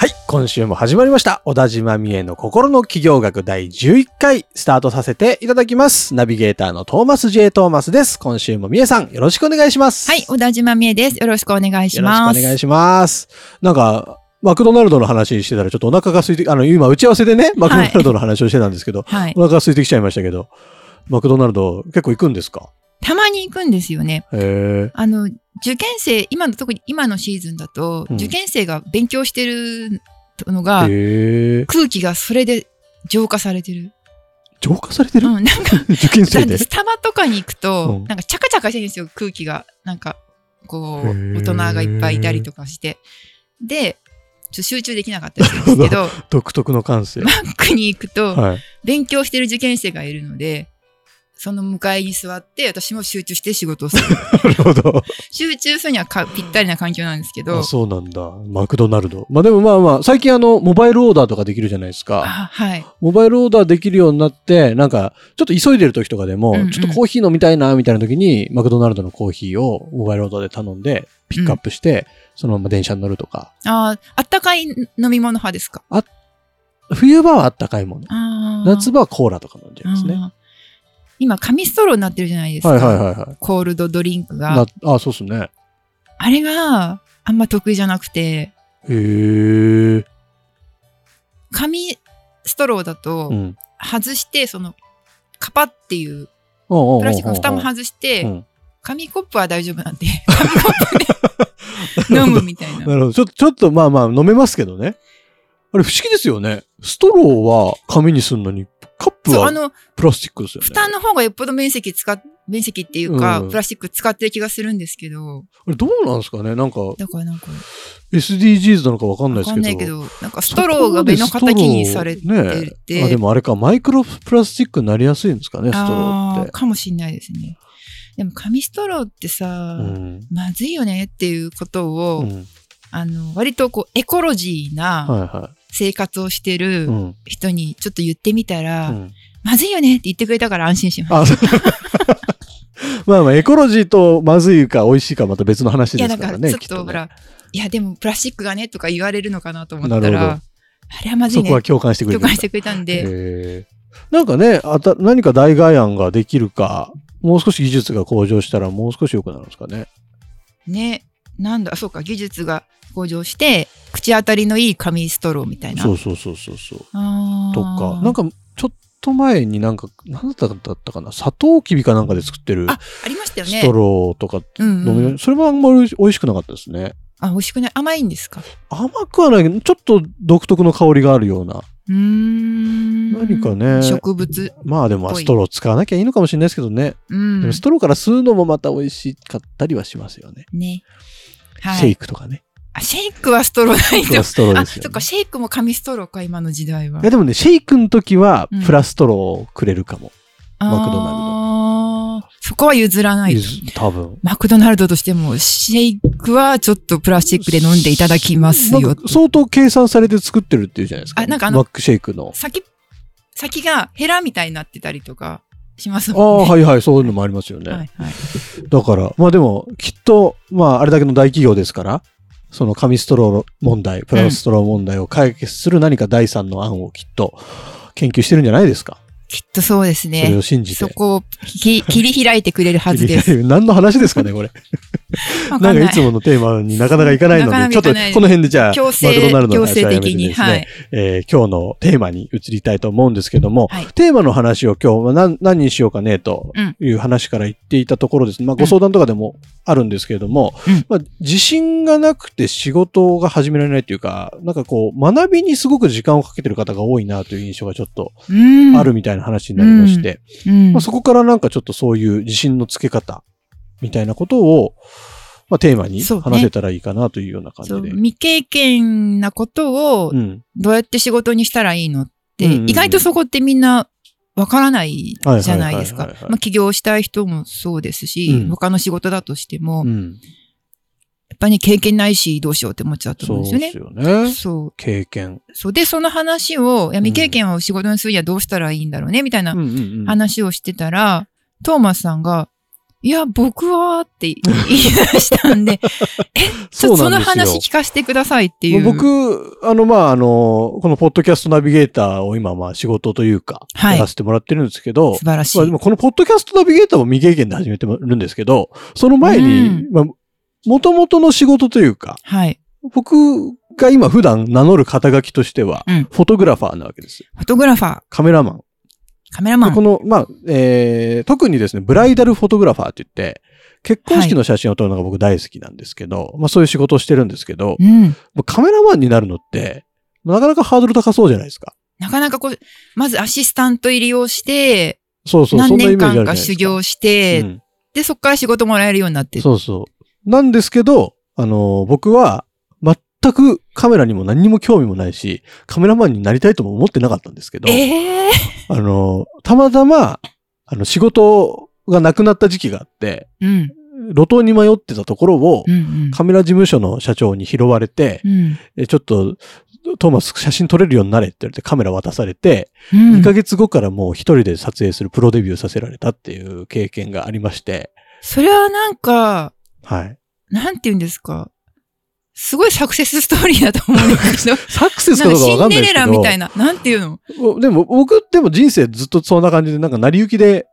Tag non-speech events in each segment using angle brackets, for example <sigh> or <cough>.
はい、今週も始まりました。小田島美恵の心の企業学第11回スタートさせていただきます。ナビゲーターのトーマス J. トーマスです。今週も美恵さんよろしくお願いします。はい、小田島美恵です。よろしくお願いしよろしくます。お願いします。なんか、マクドナルドの話してたらちょっとお腹が空いて、あの、今打ち合わせでね、マクドナルドの話をしてたんですけど、はい。お腹が空いてきちゃいましたけど、マクドナルド結構行くんですか？たまに行くんですよね。へえ。あの、受験生、今の、特に今のシーズンだと、うん受験生が勉強してるのが。空気がそれで浄化されてる。浄化されてる、うん、なんか、<laughs> 受験生で？スタバとかに行くと、うんなんかチャカチャカしてるんですよ、空気が。なんか、こう、大人がいっぱいいたりとかして。で、ちょっと集中できなかったりするんですけど、独特の感性。マックに行くと、はい。勉強してる受験生がいるので、その向かいに座って、私も集中して仕事をする。<laughs> なるほど。集中するにはかぴったりな環境なんですけどあ、そうなんだ。マクドナルド。まあでもまあまあ、最近あの、モバイルオーダーとかできるじゃないですか。あはい。モバイルオーダーできるようになって、なんか、ちょっと急いでる時とかでも、うんうんちょっとコーヒー飲みたいな、みたいな時に、マクドナルドのコーヒーをモバイルオーダーで頼んで、ピックアップして、そのまま電車に乗るとか。あーあったかい飲み物派ですか？冬場はあったかいもの。夏場はコーラとか飲んじゃいますね。今、紙ストローになってるじゃないですか。はいはいはいはい。コールドドリンクが。なあ、そうっすね。あれがあんま得意じゃなくて、へえ。紙ストローだとうん。外して、その、カパっていうプラスチックの蓋も外して、うん紙コップは大丈夫なんで、紙コップで <laughs> 飲むみたいな。なるほど。ちょっと、ちょっとまあまあ飲めますけどね。あれ不思議ですよね。ストローは紙にすんのに、カップはの、プラスチックですよね。蓋の方がよっぽど面積使っ、面積っていうか、うんプラスチック使ってる気がするんですけど、あれどうなんですかね？なんか、だからなんか、SDGs なのかわかんないですけど。わかんないけど、なんかストローが目の敵にされてて、ねあ、でもあれか、マイクロプラスチックになりやすいんですかね、ストローって。かもしんないですね。でも紙ストローってさ、うん。まずいよねっていうことを、うん。あの、割とこう、エコロジーなはいは生活をしてい。るうん。人にちょっと言ってみたら、うんまずいよねって言ってくれたから安心しましあ、そう <laughs> まあまあ、エコロジーとまずいか美味しいかまた別の話た。いや、ですからね。だからちょっきとほら、いや、でもプラスチックがねとか言われるのかなと思ったら、あれはまずいねそこは共感してくれる。共感してくれたんで、なんかね、あた何か代替案ができるか、もう少し技術が向上したらもう少し良くなるんですかね。ね、なんだ、そうか、技術が向上して、口当たりのいい紙ストローみたいな。そうそうそうそうそう。とか、なんかちょっと前になんか、なんだったかな、サトウキビかなんかで作ってるあ、ありましたよね。ストローとかうん飲み、うん、それはあんまり美味しくなかったですね。あ、美味しくない甘いんですか？甘くはないけど、ちょっと独特の香りがあるような。うーん。何かね植物。まあでもストロー使わなきゃいいのかもしれないですけどね。うんでもス。トローから吸うのもまた美味しかったりはしますよね。ね。はい。シェイクとかね。あ、シェイクはストローないと。ストローあ、ですよ、ね。そっか、シェイクも紙ストローか、今の時代は。いやでもね、シェイクの時はうんプラストローをくれるかも。マクドナルドそこは譲らないと。多分。マクドナルドとしても、シェイクはちょっとプラスチックで飲んでいただきますよ。相当計算されて作ってるっていうじゃないですか。あなんかあのマックシェイクの。先、先がヘラみたいになってたりとかしますああ、もんね。はいはい、そういうのもありますよね。はいはい。だから、まあでも、きっと、まあ、あれだけの大企業ですから、その紙ストロー問題、プラスストロー問題を解決する何か第三の案をきっと研究してるんじゃないですか？きっとそうですそれねを。信じて。そこをき切り開いてくれるはずです。何の話ですかね、これ。<laughs> わなんかないつものテーマになかなかいかないのなかなで、ちょっとこの辺でじゃあ、マ強制、クドナルドの強制話はやめて的に。ですね、はい。えー今日のテーマに移りたいと思うんですけども、はいテーマの話を今日は何何にしようかねとうんいう話から言っていたところですね。まあご相談とかでもあるんですけれども、うんまあ自信がなくて仕事が始められないというか、なんかこう学びにすごく時間をかけてる方が多いなという印象がちょっとうん。あるみたいな話になりまして、うん。まあ、そこからなんかちょっとそういう自信のつけ方みたいなことを、まあ、テーマにそうね話せたらいいかなというような感じそうで。未経験なことをうん。どうやって仕事にしたらいいのって、うん意外とそこってみんなわからないじゃないですか。まあ起業したい人もそうですし、うん他の仕事だとしても、やっうん。ぱりね経験ないしどうしようって思っちゃうと思そううんでですよね。すよね。そう。経験。そう。で、その話を、闇経験を仕事にするにはどうしたらいいんだろうね、みたいな話をしてたら、トーマスさんが、いや、僕はって言い出したんで、<laughs> ちょっとその話聞かせてくださいっていう。僕、あの、まあ、あの、このポッドキャストナビゲーターを今、まあ、仕事というか、はいやらせてもらってるんですけど、素晴らしい。まあ、でもこのポッドキャストナビゲーターも未経験で始めてるんですけど、その前に、うんまあ、元々の仕事というか、はい。僕が今普段名乗る肩書きとしては、うんフォトグラファーなわけですよ。フォトグラファー、カメラマン。カメラマン。でこの、まあ、えー、特にですね、ブライダルフォトグラファーって言って、結婚式の写真を撮るのが僕大好きなんですけど、まあそういう仕事をしてるんですけど、うん。カメラマンになるのって、なかなかハードル高そうじゃないですか。なかなかこう、まずアシスタント入りをして、そうそう、そ何年間か。修行して、うんで、そこから仕事もらえるようになって。そうそう。なんですけど、あの、僕は、全くカメラにも何にも興味もないし、カメラマンになりたいとも思ってなかったんですけど、ええあの、たまたま、あの、仕事がなくなった時期があって、うん。路頭に迷ってたところをう、んカメラ事務所の社長に拾われて、うん。ちょっと、トーマス写真撮れるようになれって言われてカメラ渡されて、うん2ヶ月後からもう一人で撮影するプロデビューさせられたっていう経験がありまして、それはなんか、はい。なんて言うんですか？すごいサクセスストーリーだと思うんですけど。<laughs> サクセスかどうかわかんないですけど。ラみたいな。なんていうの？おでも僕、でも人生ずっとそんな感じで、なんか成り行きで。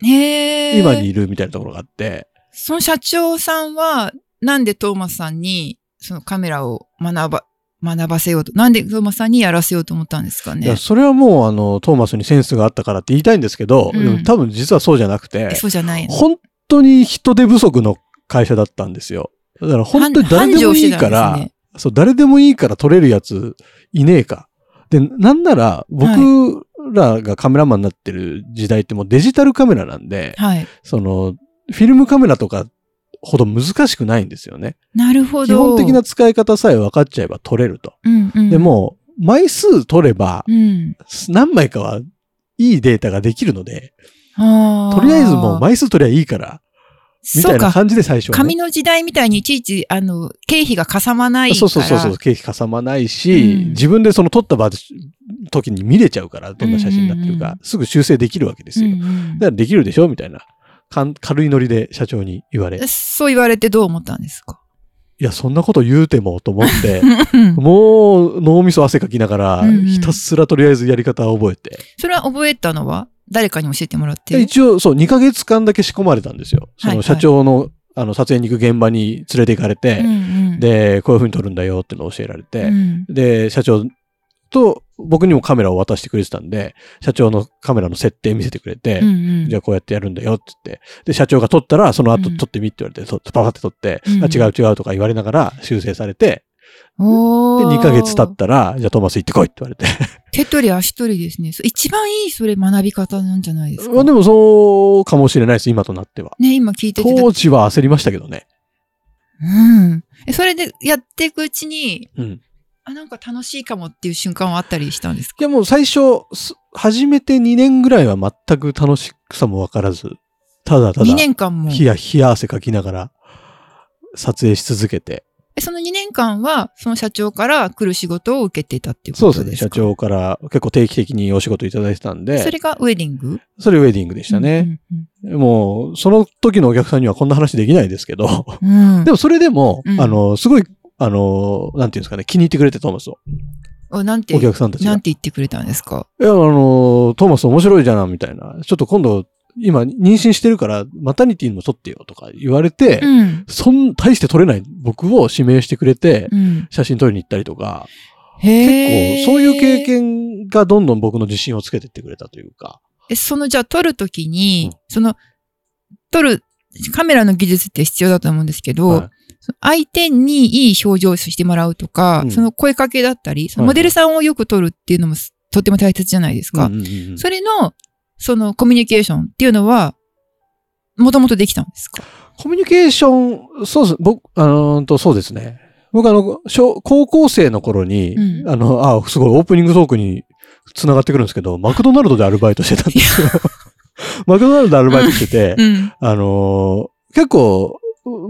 今にいるみたいなところがあって、その社長さんは、なんでトーマスさんに、そのカメラを学ば、学ばせようと。なんでトーマスさんにやらせようと思ったんですかね？いや、。それはもうあの、トーマスにセンスがあったからって言いたいんですけど、うん多分実はそうじゃなくてえ、そうじゃないの？本当に人手不足の会社だったんですよ。だから本当に誰でもいいから、繁盛してそう、誰でもいいから撮れるやついねえか。で、なんなら僕らがカメラマンになってる時代ってもうデジタルカメラなんで。はい。その、フィルムカメラとかほど難しくないんですよね。なるほど。基本的な使い方さえ分かっちゃえば撮れると。うんうん。で、も、枚数撮ればうん。何枚かはいいデータができるので、あとりあえずもう枚数取りゃいいから、みたそうか。いな感じで最初は、ね。紙の時代みたいにいちいち、あの、経費がかさまないから。そうそうそうそう、経費かさまないし、うん自分でその撮った場時に見れちゃうから、どんな写真になってるか、うんうんうんすぐ修正できるわけですよ。うんうんだからできるでしょみたいな。かん軽いノリで社長に言われ。いそう言われてどう思ったんですか？や、そんなこと言うてもと思って、う <laughs> んもう脳みそ汗かきながら、ひたすらとりあえずやり方を覚えて。それは覚えたのは？誰かに教えてもらって。で一応、そう、2ヶ月間だけ仕込まれたんですよ。そはいはい。の社長の、あの、撮影に行く現場に連れて行かれて、うんうん、で、こういう風に撮るんだよってのを教えられて、うん。で、社長と僕にもカメラを渡してくれてたんで、社長のカメラの設定見せてくれて、うんうん。じゃあこうやってやるんだよって言って、で、社長が撮ったら、その後うん。撮ってみって言われて、とパパって撮って、うん。あ違う違うとか言われながら修正されて、で、おー2ヶ月経ったら、じゃあトーマス行ってこいって言われて。手取り足取りですね。一番いいそれ学び方なんじゃないですか？まあでもそうかもしれないです、今となっては。ね、今聞いてて。当時は焦りましたけどね。うん。えそれでやっていくうちに、うん。あ、なんか楽しいかもっていう瞬間はあったりしたんですか？いやもう最初、す始めて2年ぐらいは全く楽しさもわからず、ただただ、?2 年間も。冷や、冷や汗かきながら、撮影し続けて。えその2年間は、その社長から来る仕事を受けていたっていうそうですね。ことですか社長から結構定期的にお仕事いただいてたんで、それがウェディング？それウェディングでしたね。もう、その時のお客さんにはこんな話できないですけど、うん。でもそれでも、うんあの、すごい、あの、なんていうんですかね、気に入ってくれてトーマスを。おなんて、お客さんたちが。ないんて言ってくれたんですか？や、あの、トーマス面白いじゃん、みたいな。ちょっと今度、今、妊娠してるから、マタニティにも撮ってよとか言われて、うん。そん、大して撮れない僕を指名してくれて、うん。写真撮りに行ったりとか、へ結構、そういう経験がどんどん僕の自信をつけてってくれたというか。え、その、じゃあ撮るときに、うんその、撮る、カメラの技術って必要だと思うんですけど、はい相手にいい表情をしてもらうとか、うんその声かけだったり、そのはいモデルさんをよく撮るっていうのもすとっても大切じゃないですか。うんうんうんうんそれの、そのコミュニケーションっていうのは、もともとできたんですか？コミュニケーション、そうです。僕、あのーと、そうですね。僕あの、小高校生の頃に、うんあの、あ、すごいオープニングトークに繋がってくるんですけど、マクドナルドでアルバイトしてたんですよ。<laughs> マクドナルドでアルバイトしてて、うん。あのー結構、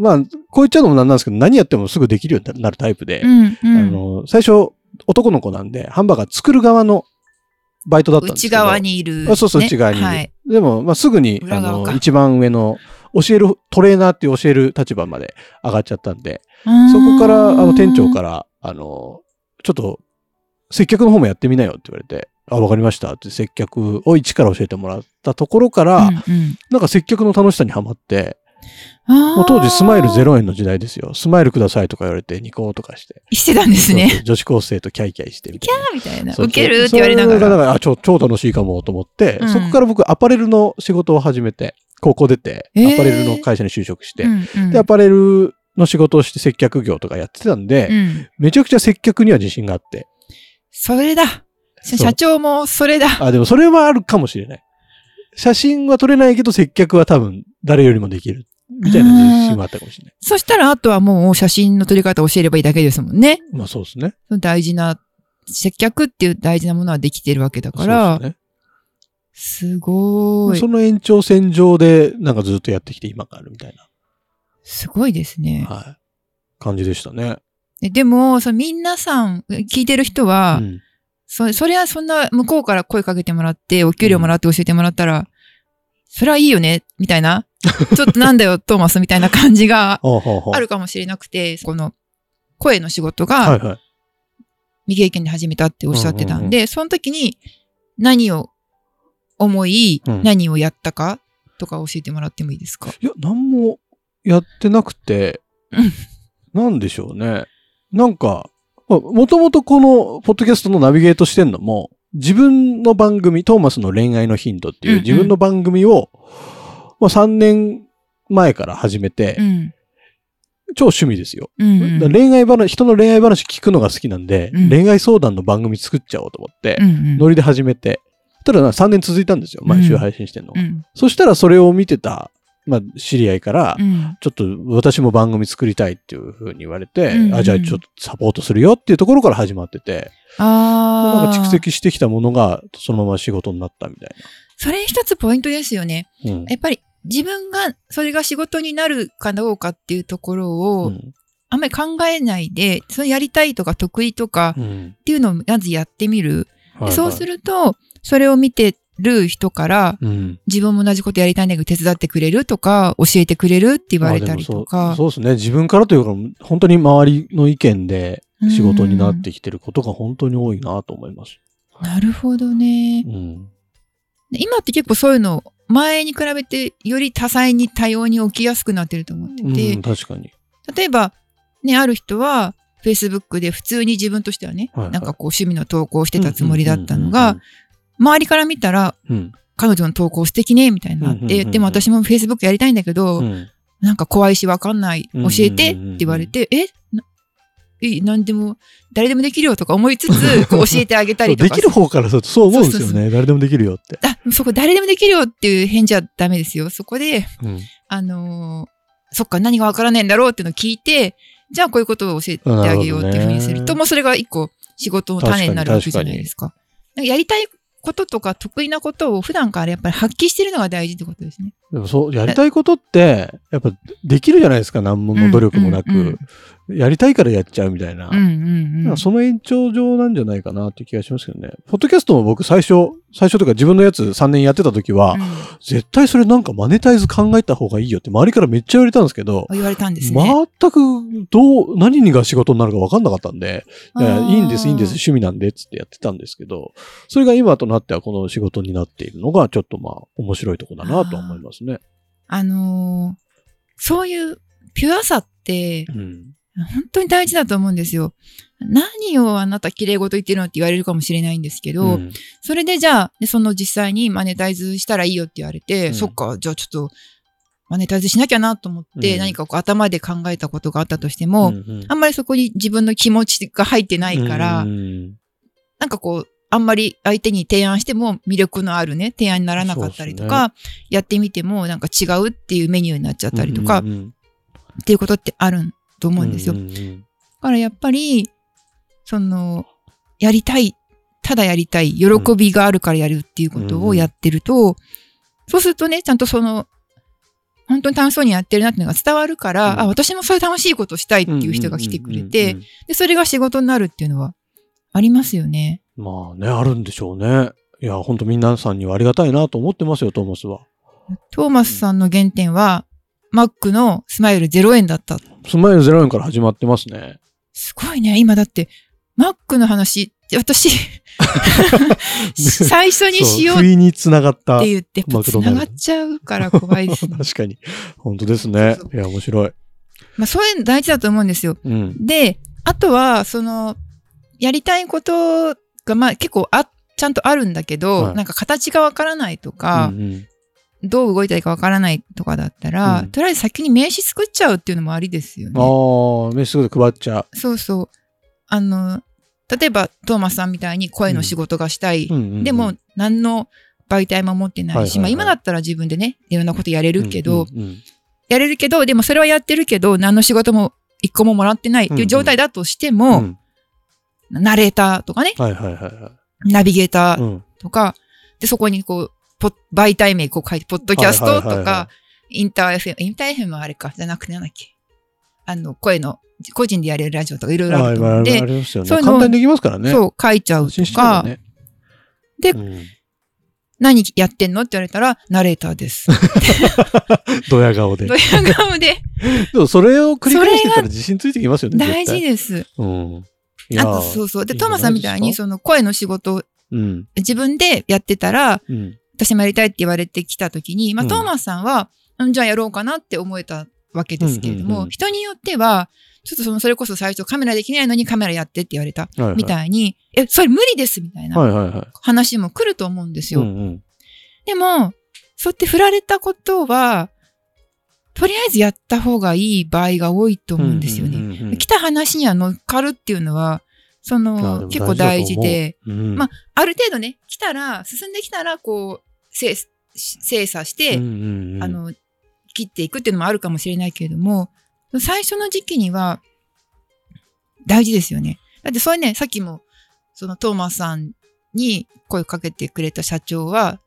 まあ、こう言っちゃうのもなんなんですけど、何やってもすぐできるようになるタイプで、うん。うんあのー最初、男の子なんで、ハンバーガー作る側のバイトだったんですけど。内側にいる、あそうそう、ね内側にいる。はい。でも、まあ、すぐに、あの、一番上の、教える、トレーナーっていう教える立場まで上がっちゃったんで、そそこから、あの、店長から、あの、ちょっと、接客の方もやってみなよって言われて、あ、わかりましたって接客を一から教えてもらったところから、うんうんなんか接客の楽しさにはまって、もう当時スマイル0円の時代ですよ。スマイルくださいとか言われてニコーとかして。してたんですそうね。そう女子高生とキャイキャイしてみたいな。みたいな。そうそう受けるって言われながそれら。があ超、超楽しいかもと思って、うんそこから僕アパレルの仕事を始めて、高校出て、えーアパレルの会社に就職して、うんうんで、アパレルの仕事をして接客業とかやってたんで、うんめちゃくちゃ接客には自信があって。それだ。社長もそれだ。あ、でもそれはあるかもしれない。写真は撮れないけど接客は多分誰よりもできる。みたいな自信はあったかもしれない。そしたら、あとはもう写真の撮り方を教えればいいだけですもんね。まあそうですね。大事な、接客っていう大事なものはできてるわけだから、そうですね。すごいそ。の延長線上でなんかずっとやってきて今があるみたいすごいですねな、。はい、感じでしたね。ででも、その皆さん、聞いてる人は、うんそそれはそんな向こうから声かけてもらって、お給料もらって教えてもらったら、それはいいよね、みたいな。ちょっとなんだよ、トーマスみたいな感じがあるかもしれなくて、この声の仕事が。未経験で始めたっておっしゃってたうんうんん。で、その時に何を思い、うん。何をやったかとか教えてもらってもいいですか？いや、なんもやってなくてうん、なんでしょうね。なんか、もともとこのポッドキャストのナビゲートしてんのも、自分の番組、トーマスの恋愛のヒントっていううんうん。自分の番組を、まあ、3年前から始めて、うん。超趣味ですよ。うんうん。恋愛話、人の恋愛話聞くのが好きなんで、うん恋愛相談の番組作っちゃおうと思ってう、んうんノリで始めて、ただな3年続いたんですよ。毎週配信してんの。うんそしたらそれを見てた、まあ、知り合いから、うんちょっと私も番組作りたいっていう風に言われて、うんうんあ、じゃあちょっとサポートするよっていうところから始まってて。なんか蓄積してきたものがそのまま仕事になったみたいそれ一つポイントですよね。な。うんやっぱり自分がそれが仕事になるかどうかっていうところうをんあんまり考えないで、そのやりたいとか得意とかうんっていうのをまずやってみる。はいはいでそうすると、それを見てる人から、うん自分も同じことやりたいんだけど手伝ってくれるとか、教えてくれるって言われたりとあか。そうですね。自分からというか、本当に周りの意見で仕事になってきてることが本当に多いなと思います。なるほどね。今って結構そういうの、前に比べてより多彩に多様に起きやすくなってると思ってて、うん、確かに。例えば、ね、ある人は、Facebook で普通に自分としてはね、はいはい。なんかこう趣味の投稿をしてたつもりだったのが、周りから見たら、うん、うん彼女の投稿素敵ね、みたいにな。って、うんうんうんうん。でも私も Facebook やりたいんだけど、うん。うんなんか怖いしわかんない、うんうんうん教えてって言われて、えないいなんでも、誰でもできるよとか思いつつ、<laughs> こう教えてあげたりとか。できる方からするとそう思うんですよそうそうね。誰でもできるよって。あ、そこ誰でもできるよっていう返事はダメですよ。そこで、うんあのーそっか、何がわからないんだろうっていうのを聞いて、じゃあこういうことを教えてあげようっていうふうにすると、もうそれが一個仕事の種になるわけじゃないですか。なんかやりたいこととか得意なことを普段からやっぱり発揮してるのが大事ってことですね。でもそう、やりたいことって、やっぱできるじゃないですか。何もの努力もなく。うんうんやりたいからやっちゃうみたいな。うんうんうん。なんかその延長上なんじゃないかなって気がしますけどね。ポッドキャストも僕最初、最初とか自分のやつ3年やってた時は、うん絶対それなんかマネタイズ考えた方がいいよって周りからめっちゃ言われたんですけど、言われたんですね。全くどう、何が仕事になるか分かんなかったんで、いいいんです、いいんです、趣味なんで、つってやってたんですけど、それが今となってはこの仕事になっているのが、ちょっとまあ、面白いとこだなとは思いますね。あのーそういうピュアさってうん。本当に大事だと思うんですよ。何をあなた綺麗事言ってるのって言われるかもしれないんですけど、うんそれでじゃあ、でその実際にマネタイズしたらいいよって言われて、うんそっか、じゃあちょっとマネタイズしなきゃなと思って、うん何かこう頭で考えたことがあったとしても、うんうんあんまりそこに自分の気持ちが入ってないから、うんなんかこう、あんまり相手に提案しても魅力のあるね、提案にならなかったりとか、やってみてもなんか違うっていうメニューになっちゃったりとか、うんうんっていうことってあると思うんですよ。うんうんだからやっぱり、その、やりたい、ただやりたい、喜びがあるからやるっていうことをやってると、そうするとね、ちゃんとその、本当に楽しそうにやってるなっていうのが伝わるから、うん。あ、私もそういう楽しいことしたいっていう人が来てくれて、うんうん。で、それが仕事になるっていうのはありますよね。うんまあね、あるんでしょうね。いや、本当皆さんにはありがたいなと思ってますよ、トーマスは。トーマスさんの原点は、マックのスマイル0円だった。スマイル0円から始まってますね。すごいね。今だって、マックの話、私、最初にしよう不意に繋がった。って言って、マクドナルド繋がっちゃうから怖いですね。<laughs> 確かに。本当ですねそう。いや、面白い。まあそういうの大事だと思うんですよ。うん。で、あとは、その、やりたいことが、まあ結構あ、ちゃんとあるんだけど、はいなんか形がわからないとか、うんうんどう動いたらいいかわからないとかだったら、うんとりあえず先に名刺作っちゃうっていうのもありですよね。ああ、メッセージで配っちゃそうそう。あの、例えば、トーマスさんみたいに声の仕事がしたい。う。うんうんうんでも、、何の媒体も持ってないし、はいはいはいまあ今だったら自分でね、いろんなことやれるけど、うんうんやれるけど、でもそれはやってるけど、何の仕事も一個ももらってないっていう状態だとしてうんも、うんナレーターとかね、はいはいはいはい。ナビゲーターうんとか、で、そこにこう、ポ媒体名こう書いて、ポッドキャストはいはいはいはいとか、インター FM、インター FM はあれか、じゃなくてなんだっけ。あの、声の、個人でやれるラジオとかいろいろあると思うんあで、ね。そういうの簡単にできますからね。そう、書いちゃうとか。でうん何やってんのって言われたら、ナレーターです。<laughs> ドヤ顔で。ドヤ顔で、でもそれを繰り返してたら自信ついてきますよね。大事です。うん。あと、そうそう。で、トーマさんみたいに、その声の仕事をうん。自分でやってたら、うん。私もやりたいって言われてきたときに、まあ、うんトーマスさんは、うんじゃあやろうかなって思えたわけですけれども、うんうんうん人によっては、ちょっとその、それこそ最初カメラできないのにカメラやってって言われた、はいはいみたいに、え、それ無理ですみたいなはいはいはい。話も来ると思うんですよ。うんうんでも、そうやって振られたことは、とりあえずやった方がいい場合が多いと思うんですよね。うんうん来た話には乗っかるっていうのは、その、も結構大事で、う。ん。まあある程度ね、来たら、進んできたら、こう、精精査して、うんうんうん。あの、切っていくっていうのもあるかもしれないけれども、最初の時期には、大事ですよね。だってそれね、さっきも、そのトーマスさんに声かけてくれた社長は、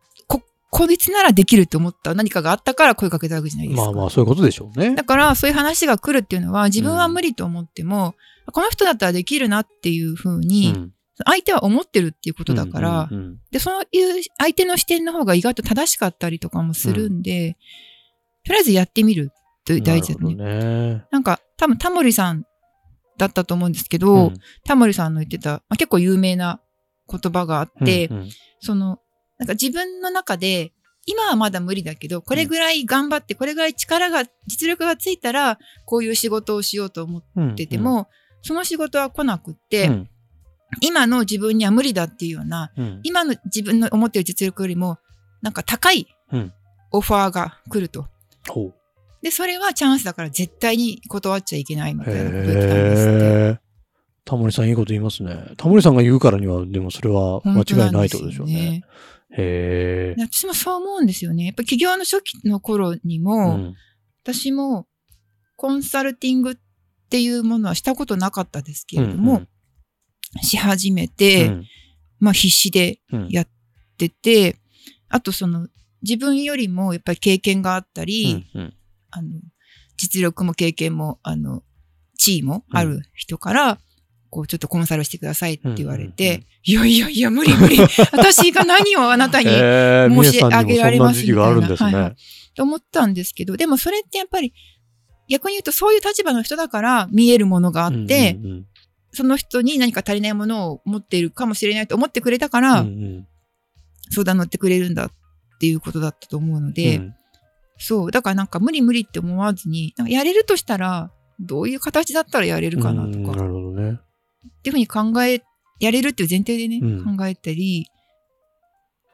こ、こいつならできるって思った何かがあったから声かけたわけじゃないですか。まあまあ、そういうことでしょうねだ。から、そういう話が来るっていうのは、自分は無理と思っても、この人だったらできるなっていうふうに、うん相手は思ってるっていうことだから、うんうんで、そういう相手の視点の方が意外と正しかったりとかもするんで、とりあえずやってみるとうん大事だね。ね。なんか、多分タモリさんだったと思うんですけど、うんタモリさんの言ってた、まあ、結構有名な言葉があって、うんうんその、なんか自分の中で、今はまだ無理だけど、これぐらい頑張って、これぐらい力が、実力がついたら、こういう仕事をしようと思っうんてても、その仕事は来なくって、うん今の自分には無理だっていうような、うん今の自分の思ってる実力よりも、なんか高いうんオファーが来ると。ほうで、それはチャンスだから絶対に断っちゃいけないみたいなこと言ってたんですって。へえ。タモリさんいいこと言いますね。タモリさんが言うからには、でもそれは間違いないってことでしょうね。へえ。で私もそう思うんですよね。やっぱ起業の初期の頃にうも、ん。私もコンサルティングっていうものはしたことなかったですけれども、し始めうんて、うん。まあ必死でうん。やってて、あとその自分よりもやっぱり経験があったり、うんうん。あの、実力も経験も、あの、地位もある人から、こう、ちょっとコンサルしてくださいって言われて、うんうんうん。いやいやいや、無理無理。<laughs> 私が何をあなたに、申し上げられますそんな時期があるんですみたいなはい。と思ったんですけど、でもそれってやっぱり、逆に言うとそういう立場の人だから見えるものがあって、うんうんその人に何か足りないものを持っているかもしれないと思ってくれたから、うんうん。相談乗ってくれるんだっていうことだったと思うので、うん。そう、だからなんか無理無理って思わずに、なんかやれるとしたら、どういう形だったらやれるかなとか、うんなるほど。ね。っていうふうに考え、やれるっていう前提でね、うん考えたり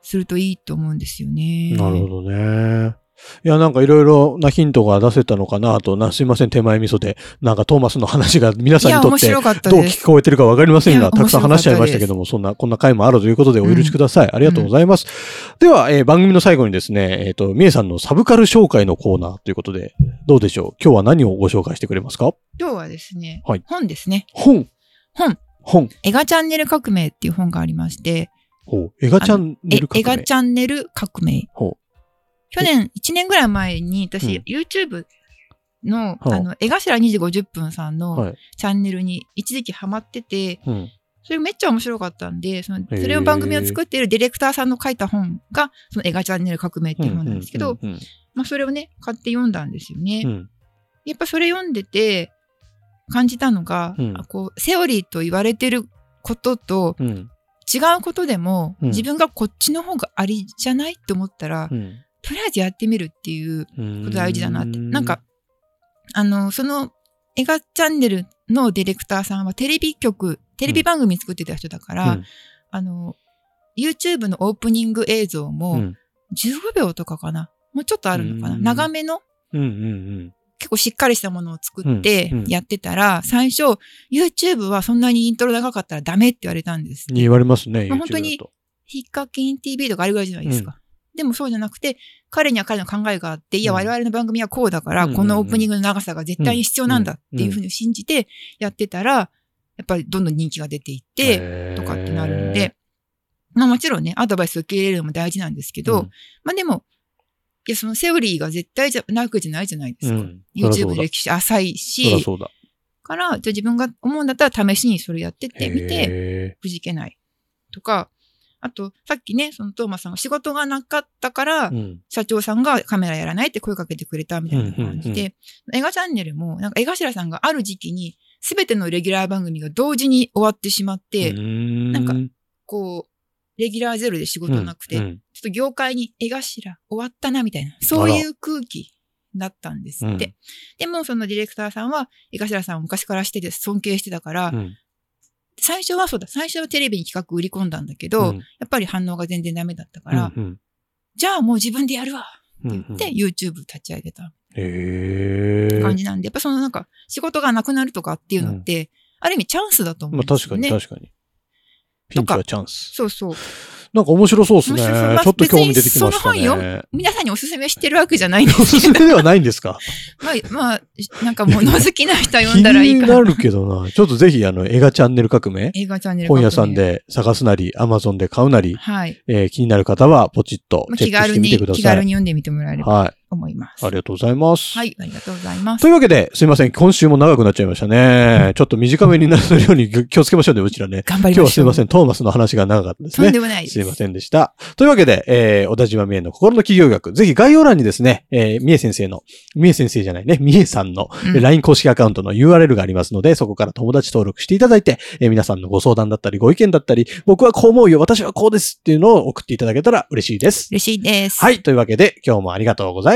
するといいと思うんですよね。なるほどね。いや、なんかいろいろなヒントが出せたのかなと、なすいません、手前味噌で。なんかトーマスの話が皆さんにとってどう。聞こえてるかわかりませんが、たくさん話しちゃいましたけども、そんな、こんな回もあるということでお許しください。ありがとうございます。では、えー番組の最後にですね、えっ、と、みえさんのサブカル紹介のコーナーということで、どうでしょう？今日は何をご紹介してくれますか？今日はですね、はい本ですね。本。本。本。映画チャンネル革命っていう本がありまして、ほう。映画チャンネルえ映画ンチャンネル革命。ほ去年、1年ぐらい前に私、うん YouTube の、はああの、江頭2時50分さんう。のはい。チャンネルに一時期ハマってて、うん。それめっちゃ面白かったんで、その、それを番組を作っているディレクターさんの書いた本が、その映画チャンネル革命っていう本なんですけど、うん。まあそれをね、買って読んだんですよね。うん。やっぱそれ読んでて感じたのが、うんあこう、セオリーと言われてることとうん。違うことでも、うん自分がこっちの方がありじゃないって思ったら、うん。とりあえずやってみるっていううんこと大事だなって。なんか、、あの、その映画チャンネルのディレクターさんはテレビ局、テレビ番組作ってた人だから、うんあの、YouTube のオープニング映像うもん。15秒とかかな。もうちょっとあるのかな。うん長めのうん。うん。結構しっかりしたものを作ってうんうん。やってたら、最初、YouTube はそんなにイントロ長かったらダメって言われたんです言われますね。まあ本当にヒッカキン TV とかあるぐらいじゃないですか。でもそうじゃなくて、彼には彼の考えがあって、いや、うん我々の番組はこうだから、うんこのオープニングの長さが絶対に必要なんだっていうふうに信じてやってたら、やっぱりどんどん人気が出ていって、とかってなるので、まあもちろんね、アドバイスを受け入れるのも大事なんですけど、うん。まあでも、いや、そのセオリーが絶対じゃなくじゃないじゃないですか。うん YouTube だの歴史浅いし、そうだ。から、じゃあ自分が思うんだったら試しにそれやってってみて、へくじけない。とか、あと、さっきね、そのトーマスさんが仕事がなかったからー、うん。社長さんがカメラやらないって声かけてくれたみたいな感じうんうんで、映画チャンネルも、なんか江頭さんがある時期に、すべてのレギュラー番組が同時に終わってしまって、ななんかこう、レギュラーゼロで仕事なくて、うんちょっと業界に江頭終わったなみたいな、そういう空気だったんですって。うん。でもそのディレクターさんは江頭さんを昔からしてて尊敬してたから、うん。最初はそうだ、最初はテレビに企画売り込んだんだけど、うん。やっぱり反応が全然ダメだったから、うんじゃあもう自分でやるわうんって言って、YouTube 立ち上げた。感じなんで、やっぱそのなんか仕事がなくなるとかっていうのって、ある意味チャンスだと思うまあんですよね。確かに確かに。ピンチはチャンス。そうそう。なんか面白そうですね。ちょっと興味出てきました別にそのね。皆さんにおすすめしてるわけじゃないんでおすすけど、すめではないんですか？<laughs> まあ、まあ、なんか物好きな人は気読んだらいいかな。になるけどな。ちょっとぜひ、あの、映画チャンネル革命、映画チャンネル本屋さん。で探すなり、アマゾンで買うなり、はい。えー気になる方はポチッとまあチェックしてみ気軽に、気てください。軽に読んでみてもらえればはい。と思います。ありがとうございます。はい、ありがとうございますとい。うわけで、すいません。今週も長くなっちゃいましたね。ちょっと短めになるように気をつけましょうね、うちらね。頑張り今日ましょう。はすいません。トーマスの話が長かったですねとんで。もないです。すいませんでした。というわけで、えー、小田島美恵の心の企業学。ぜひ概要欄にですね、えー、美恵先生の、美恵先生じゃないね、美恵さんの、LINE 公式アカウントの URL がありますので、そこから友達登録していただいて、えー皆さんのご相談だったり、ご意見だったり、僕はこう思うよ、私はこうですっていうのを送っていただけたら嬉しいです。嬉しいです。はい。というわけで、今日もありがとうござ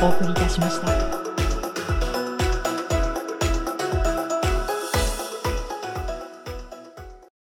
お送りいたしました。